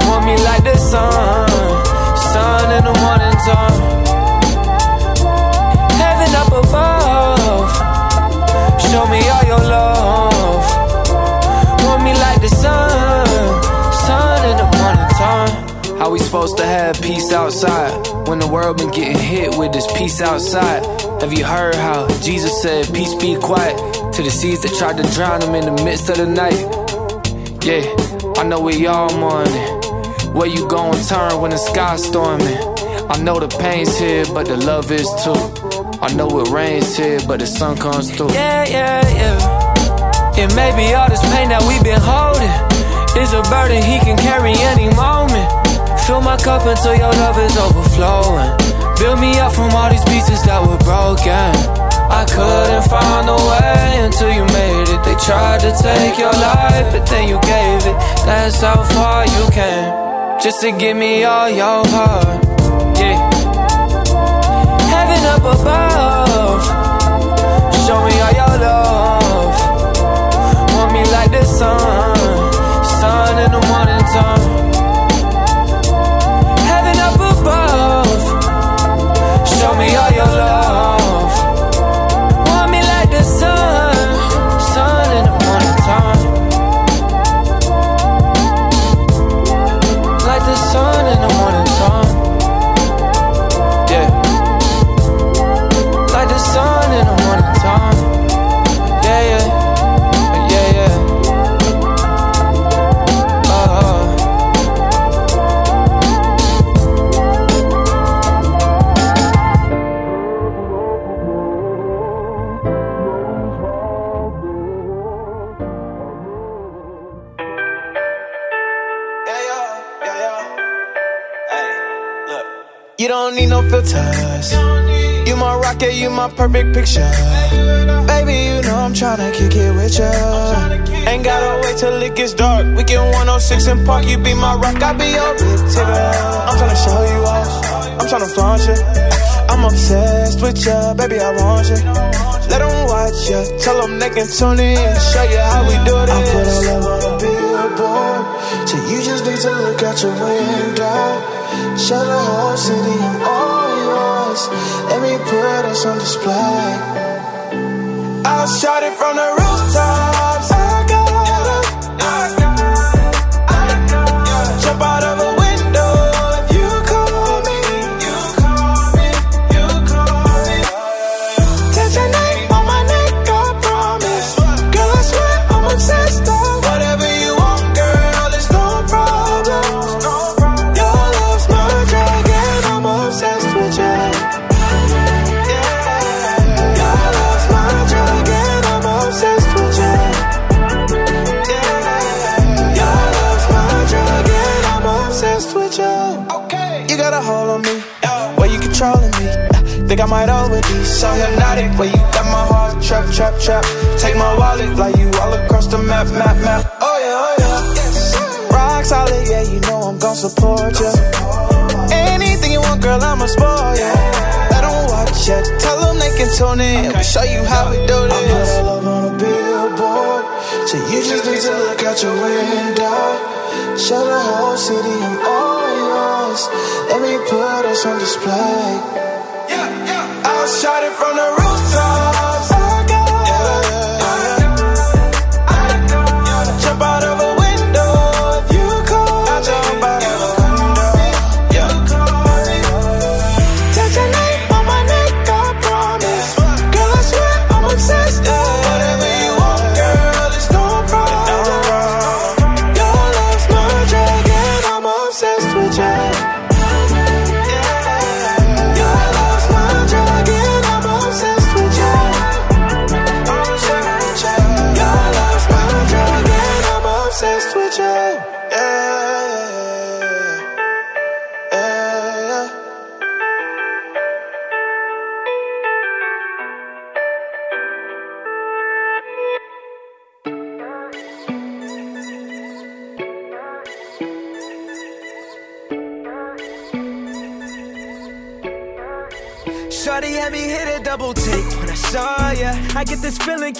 Want me like the sun, sun in the morning time. Heaven up above, show me all your love. How we supposed to have peace outside when the world been getting hit with this peace outside? Have you heard how Jesus said, Peace be quiet to the seas that tried to drown him in the midst of the night? Yeah, I know we all mourning. Where you gon' turn when the sky's storming? I know the pain's here, but the love is too. I know it rains here, but the sun comes through. Yeah, yeah, yeah. It may be all this pain that we've been holding. Is a burden he can carry any moment. Fill my cup until your love is overflowing. Build me up from all these pieces that were broken. I couldn't find a way until you made it. They tried to take your life, but then you gave it. That's how far you came. Just to give me all your heart. Yeah. Heaven up above. Show me all your love. Want me like the sun. Me all don't need no filters. You my rocket, you my perfect picture. Baby, you know I'm tryna kick it with ya. Ain't gotta wait till it gets dark. We can 106 and park. You be my rock, I be your big ticker. I'm tryna show you off. I'm tryna flaunt you. I'm obsessed with ya, baby, I want you. Let them watch ya. Tell them they can tune in. Show you how we do this. I put all love on a billboard. So you just need to look out your window. Show the whole city I'm all yours. Let me put us on display. I'll shout it from the a hold on me, where you controlling me. Think I might overdose, so hypnotic. Where you got my heart trap, trap, trap. Take my wallet, fly you all across the map, map, map. Oh yeah, oh yeah. Rock solid, yeah, you know I'm gon' support ya. Anything you want, girl, I'ma spoil ya. Let 'em watch ya, tell 'em they can tune in. We show you how we do this. I put love on a billboard, so you just need to look out your window. Show the whole city I'm all. Let me put us on display. Yeah, yeah. I'll shout it from the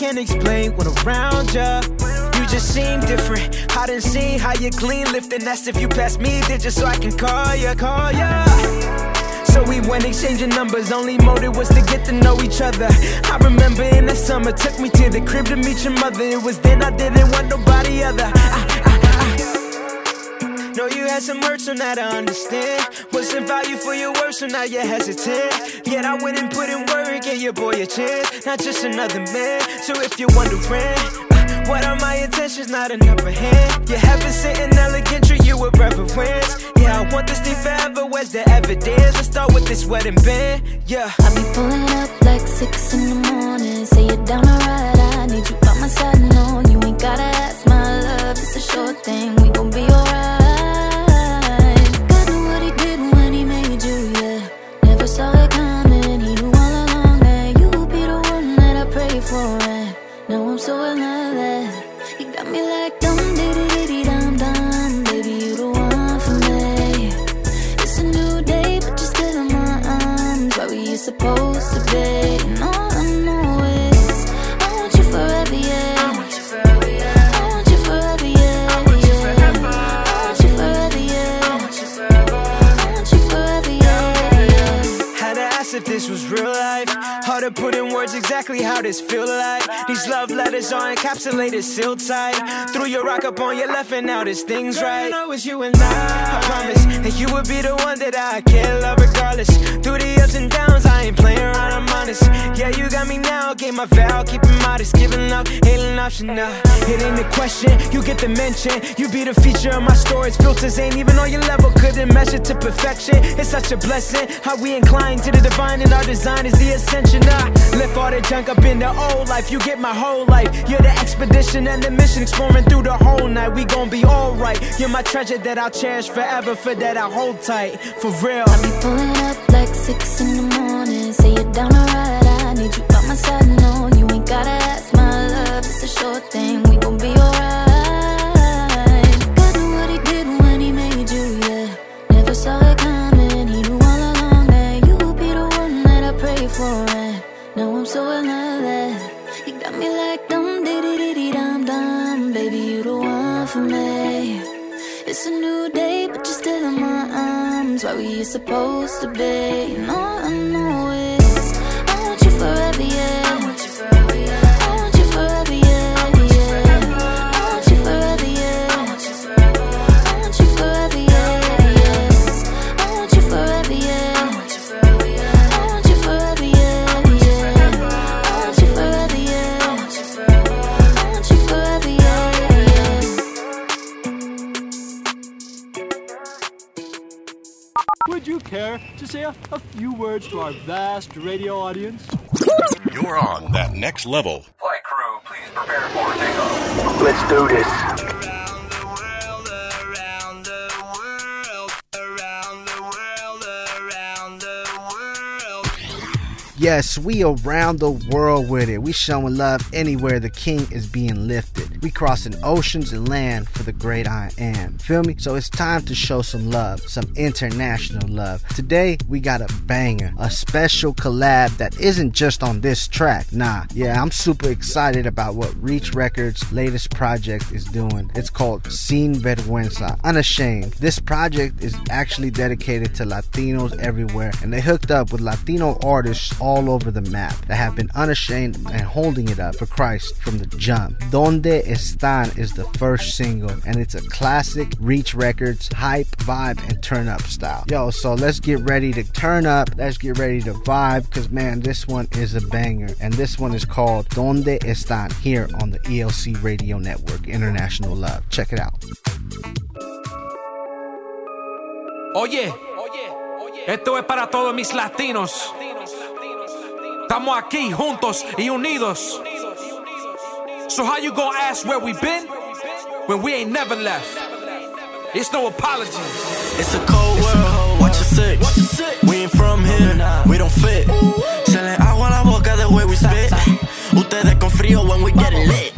can't explain when around ya. You just seem different. I done seen how you clean lifting. That's if you pass me digits so I can call ya, call ya. So we went exchanging numbers. Only motive was to get to know each other. I remember in the summer, took me to the crib to meet your mother. It was then I didn't want nobody other. I, you had some hurt, so now I understand. Wasn't value for your words, so now you're hesitant. Yet I went and put in work, gave your boy a chance. Not just another man. So if you're wondering, What are my intentions? Not an upper hand. You haven't sitting elegant, treat you with reverence. Yeah, I want this thing forever. Where's the evidence? Let's start with this wedding band. Yeah. I be pulling up like six in the morning. Say you're down ride. I need you by my side. No, you ain't gotta ask my love. It's a short thing. We gon' be alright. This feel like. These love letters are encapsulated, sealed tight. Threw your rock up on your left, and now this thing's right. I know it's you and I. I promise that you would be the one that I can love regardless. Through the ups and downs, I ain't playing around, I'm honest. Yeah, you got me now, gave my vow, keep it modest, giving up, ain't an option now. It ain't a question, you get the mention. You be the feature of my stories, filters ain't even on your level, couldn't measure to perfection. It's such a blessing how we incline to the divine, and our design is the ascension. I left all the junk up in the old life, you get my whole life. You're the expedition and the mission, exploring through the whole night. We gon' be alright. You're my treasure that I'll cherish forever, for that I hold tight, for real. I be pulling up like six in the morning. Say you're down to ride. I need you by my side. No, you ain't gotta ask my love. It's a short thing. We gon' be alright. God knew what he did when he made you. Yeah, never saw it coming. He knew all along that you would be the one that I pray for. And now I'm so in love that you got me like dum diddy diddy dum dum. Baby, you the one for me. It's a new day, but you're still in my arms. Where we you supposed to be? And Would to say a, a few words to our vast radio audience? You're on that next level. Flight crew, please prepare for takeoff. Let's do this. Yes, we around the world with it. We showing love anywhere the king is being lifted. We crossing oceans and land for the great I am. Feel me? So it's time to show some love, some international love. Today we got a banger, a special collab that isn't just on this track. Nah, yeah, I'm super excited about what Reach Records' latest project is doing. It's called Sin Vergüenza, Unashamed. This project is actually dedicated to Latinos everywhere, and they hooked up with Latino artists all over the map that have been unashamed and holding it up for Christ from the jump. Donde Están is the first single, and it's a classic Reach Records hype, vibe, and turn up style. Yo, so let's get ready to turn up. Let's get ready to vibe, because man, this one is a banger, and this one is called Donde Están here on the ELC Radio Network. International Love. Check it out. Oye, esto es para todos mis latinos. Estamos aquí juntos y unidos. So how you gonna ask where we been when we ain't never left? It's no apology. It's a cold world, watch your six. We ain't from here, we don't fit. Se le agua la boca the way we spit. Ustedes con frío when we get lit.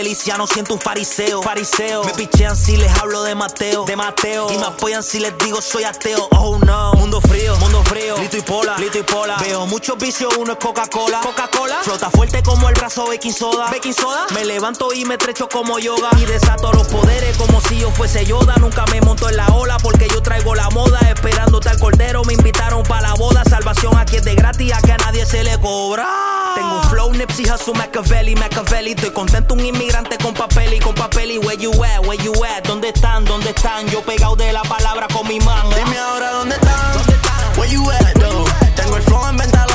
Cristiano, siento un fariseo. Fariseo. Me pichean si les hablo de Mateo. De Mateo. Y me apoyan si les digo soy ateo. Oh no. Mundo frío, mundo frío. Lito y pola, lito y pola. Veo muchos vicios, uno es Coca-Cola. Coca-Cola. Flota fuerte como el brazo baking soda. Baking soda. Me levanto y me estrecho como yoga. Y desato los poderes como si yo fuese Yoda. Nunca me monto en la ola porque yo traigo la moda. Esperándote al cordero, me invitaron para la boda. Salvación aquí es de gratis, a que a nadie se le cobra. Tengo un flow, Nipsey Hussle, Machiavelli, Machiavelli. Estoy contento, un inmigrante con papel y con papel y where you at, where you at. ¿Dónde están? ¿Dónde están? Yo pegado de la palabra con mi man. Dime ahora dónde están. Where you at, though? Tengo el flow en venta,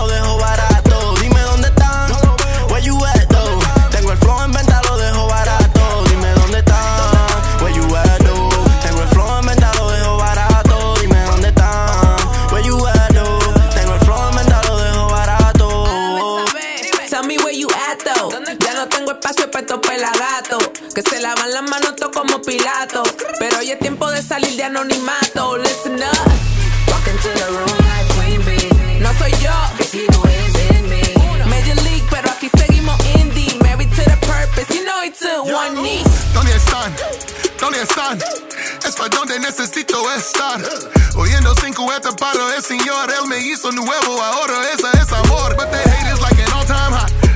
estos pelagatos. Que se lavan las manos todo como Pilato. Pero hoy es tiempo de salir de anonimato. Listen up. Walk into the room like Queen Bee. No soy yo. He who is in me. Major League, pero aquí seguimos indie. Married to the purpose. You know it took one knee. ¿Dónde están? ¿Dónde están? Es para donde necesito estar. Oyendo cinco veces para el señor. Él me hizo nuevo, ahora esa es amor. But they hate is like an all time high.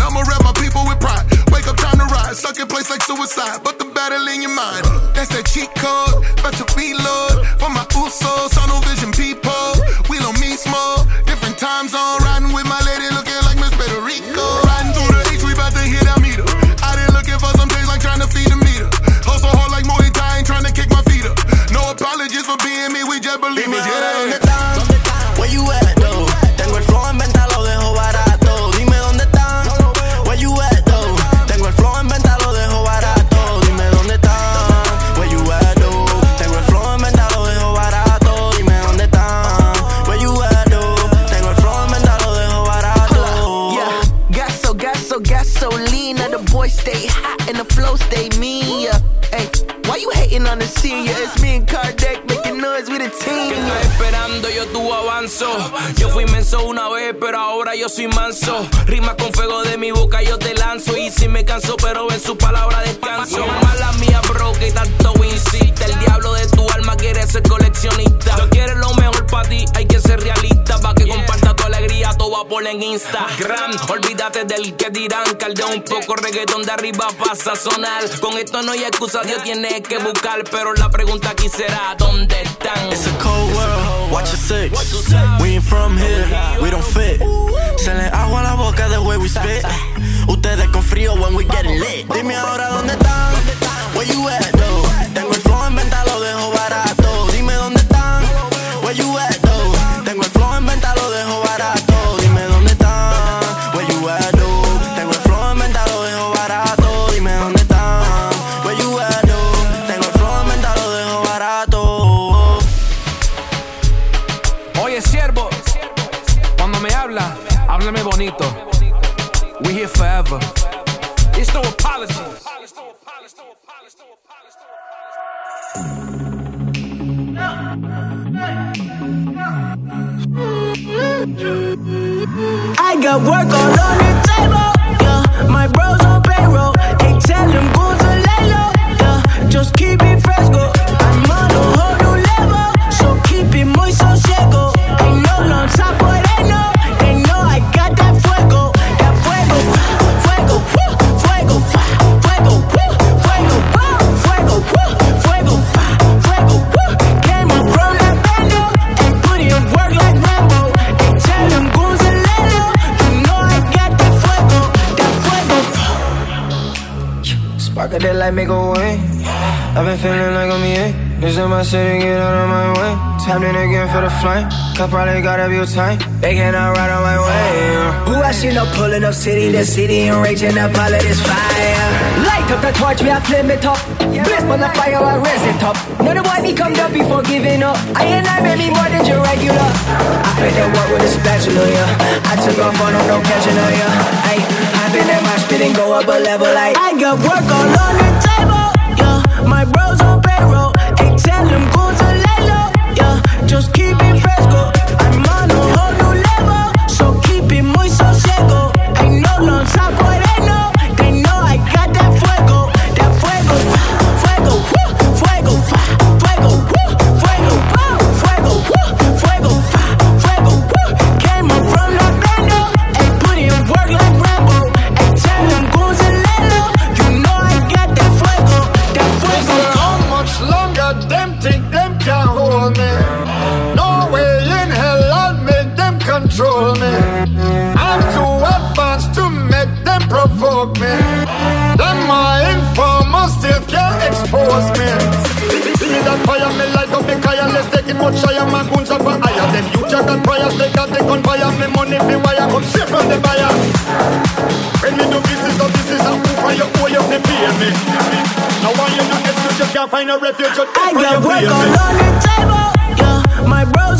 But I'ma rep my people with pride. Wake up, time to rise. Stuck in place like suicide. But the battle in your mind. That's that cheat code. About to reload. For my Usos, tunnel vision people. Wheel on me small. Different time zone. Riding with my lady looking like Miss Federico. Riding through the H, we about to hit our meter. I didn't looking for some days like trying to feed a meter. Hustle hard like Muay Thai, ain't trying to kick my feet up. No apologies for being me, we just ahora dónde Yeah. Gaso, gasolina. The boys stay hot and the flow stay mean. Yeah, hey, why you hating on the senior? It's me and Kardec making noise with a team. Estoy esperando, yo tú avanzo. Yo fui menso una vez, pero ahora yo soy manso. Rima con fuego de mi boca, yo te lanzo. Y si me canso, pero en su palabra descanso. Mala mía, bro, que tanto insiste. El diablo de tu alma quiere ser coleccionista. Yo quiero lo mejor para ti, hay que ser realista. Por en Instagram. Olvídate del que dirán, calde un poco reggaetón de arriba pasa a sonar. Con esto no hay excusa, Dios tiene que buscar. Pero la pregunta aquí será: ¿dónde están? It's a cold world, watch your six. We ain't from here, we don't fit. Se le agua la boca the way we spit. Ustedes con frío when we getting lit. Dime ahora dónde están. Where you at, though? Tengo el flow en venta, lo dejo barato. I got work all on the table. Yeah, my bros on payroll. They tell them go to lay low. Yeah, just keep it fresco. I'm on a whole new level, so keep it muy that light make a way. I've been feeling like I'm here. This in my city, get out of my way. Tapped in again for the flame. Cup probably got a tight. They cannot ride on my way. Who I seen up pulling up city to city and raging up all of this fire. Light up the torch, we are flame it up. Blaze on the fire, I raise it up. Know the boy become up before giving up. I and I baby more than your regular. I played that work with a spatula, yeah. I took off on no catching her, yeah. Ay, hop in that my spit and go up a level like I got work all on the table, yeah. My bros Just keep it let's take it much higher. My goons up higher. Them you check that priors, they got the gun fire. Me money fi wire, come straight from the buyer. When me do business, no business, I'm who for you, who you fi pay me. Now why you not excuse, you can't find a refuge, I got work all on the table, yeah. My bros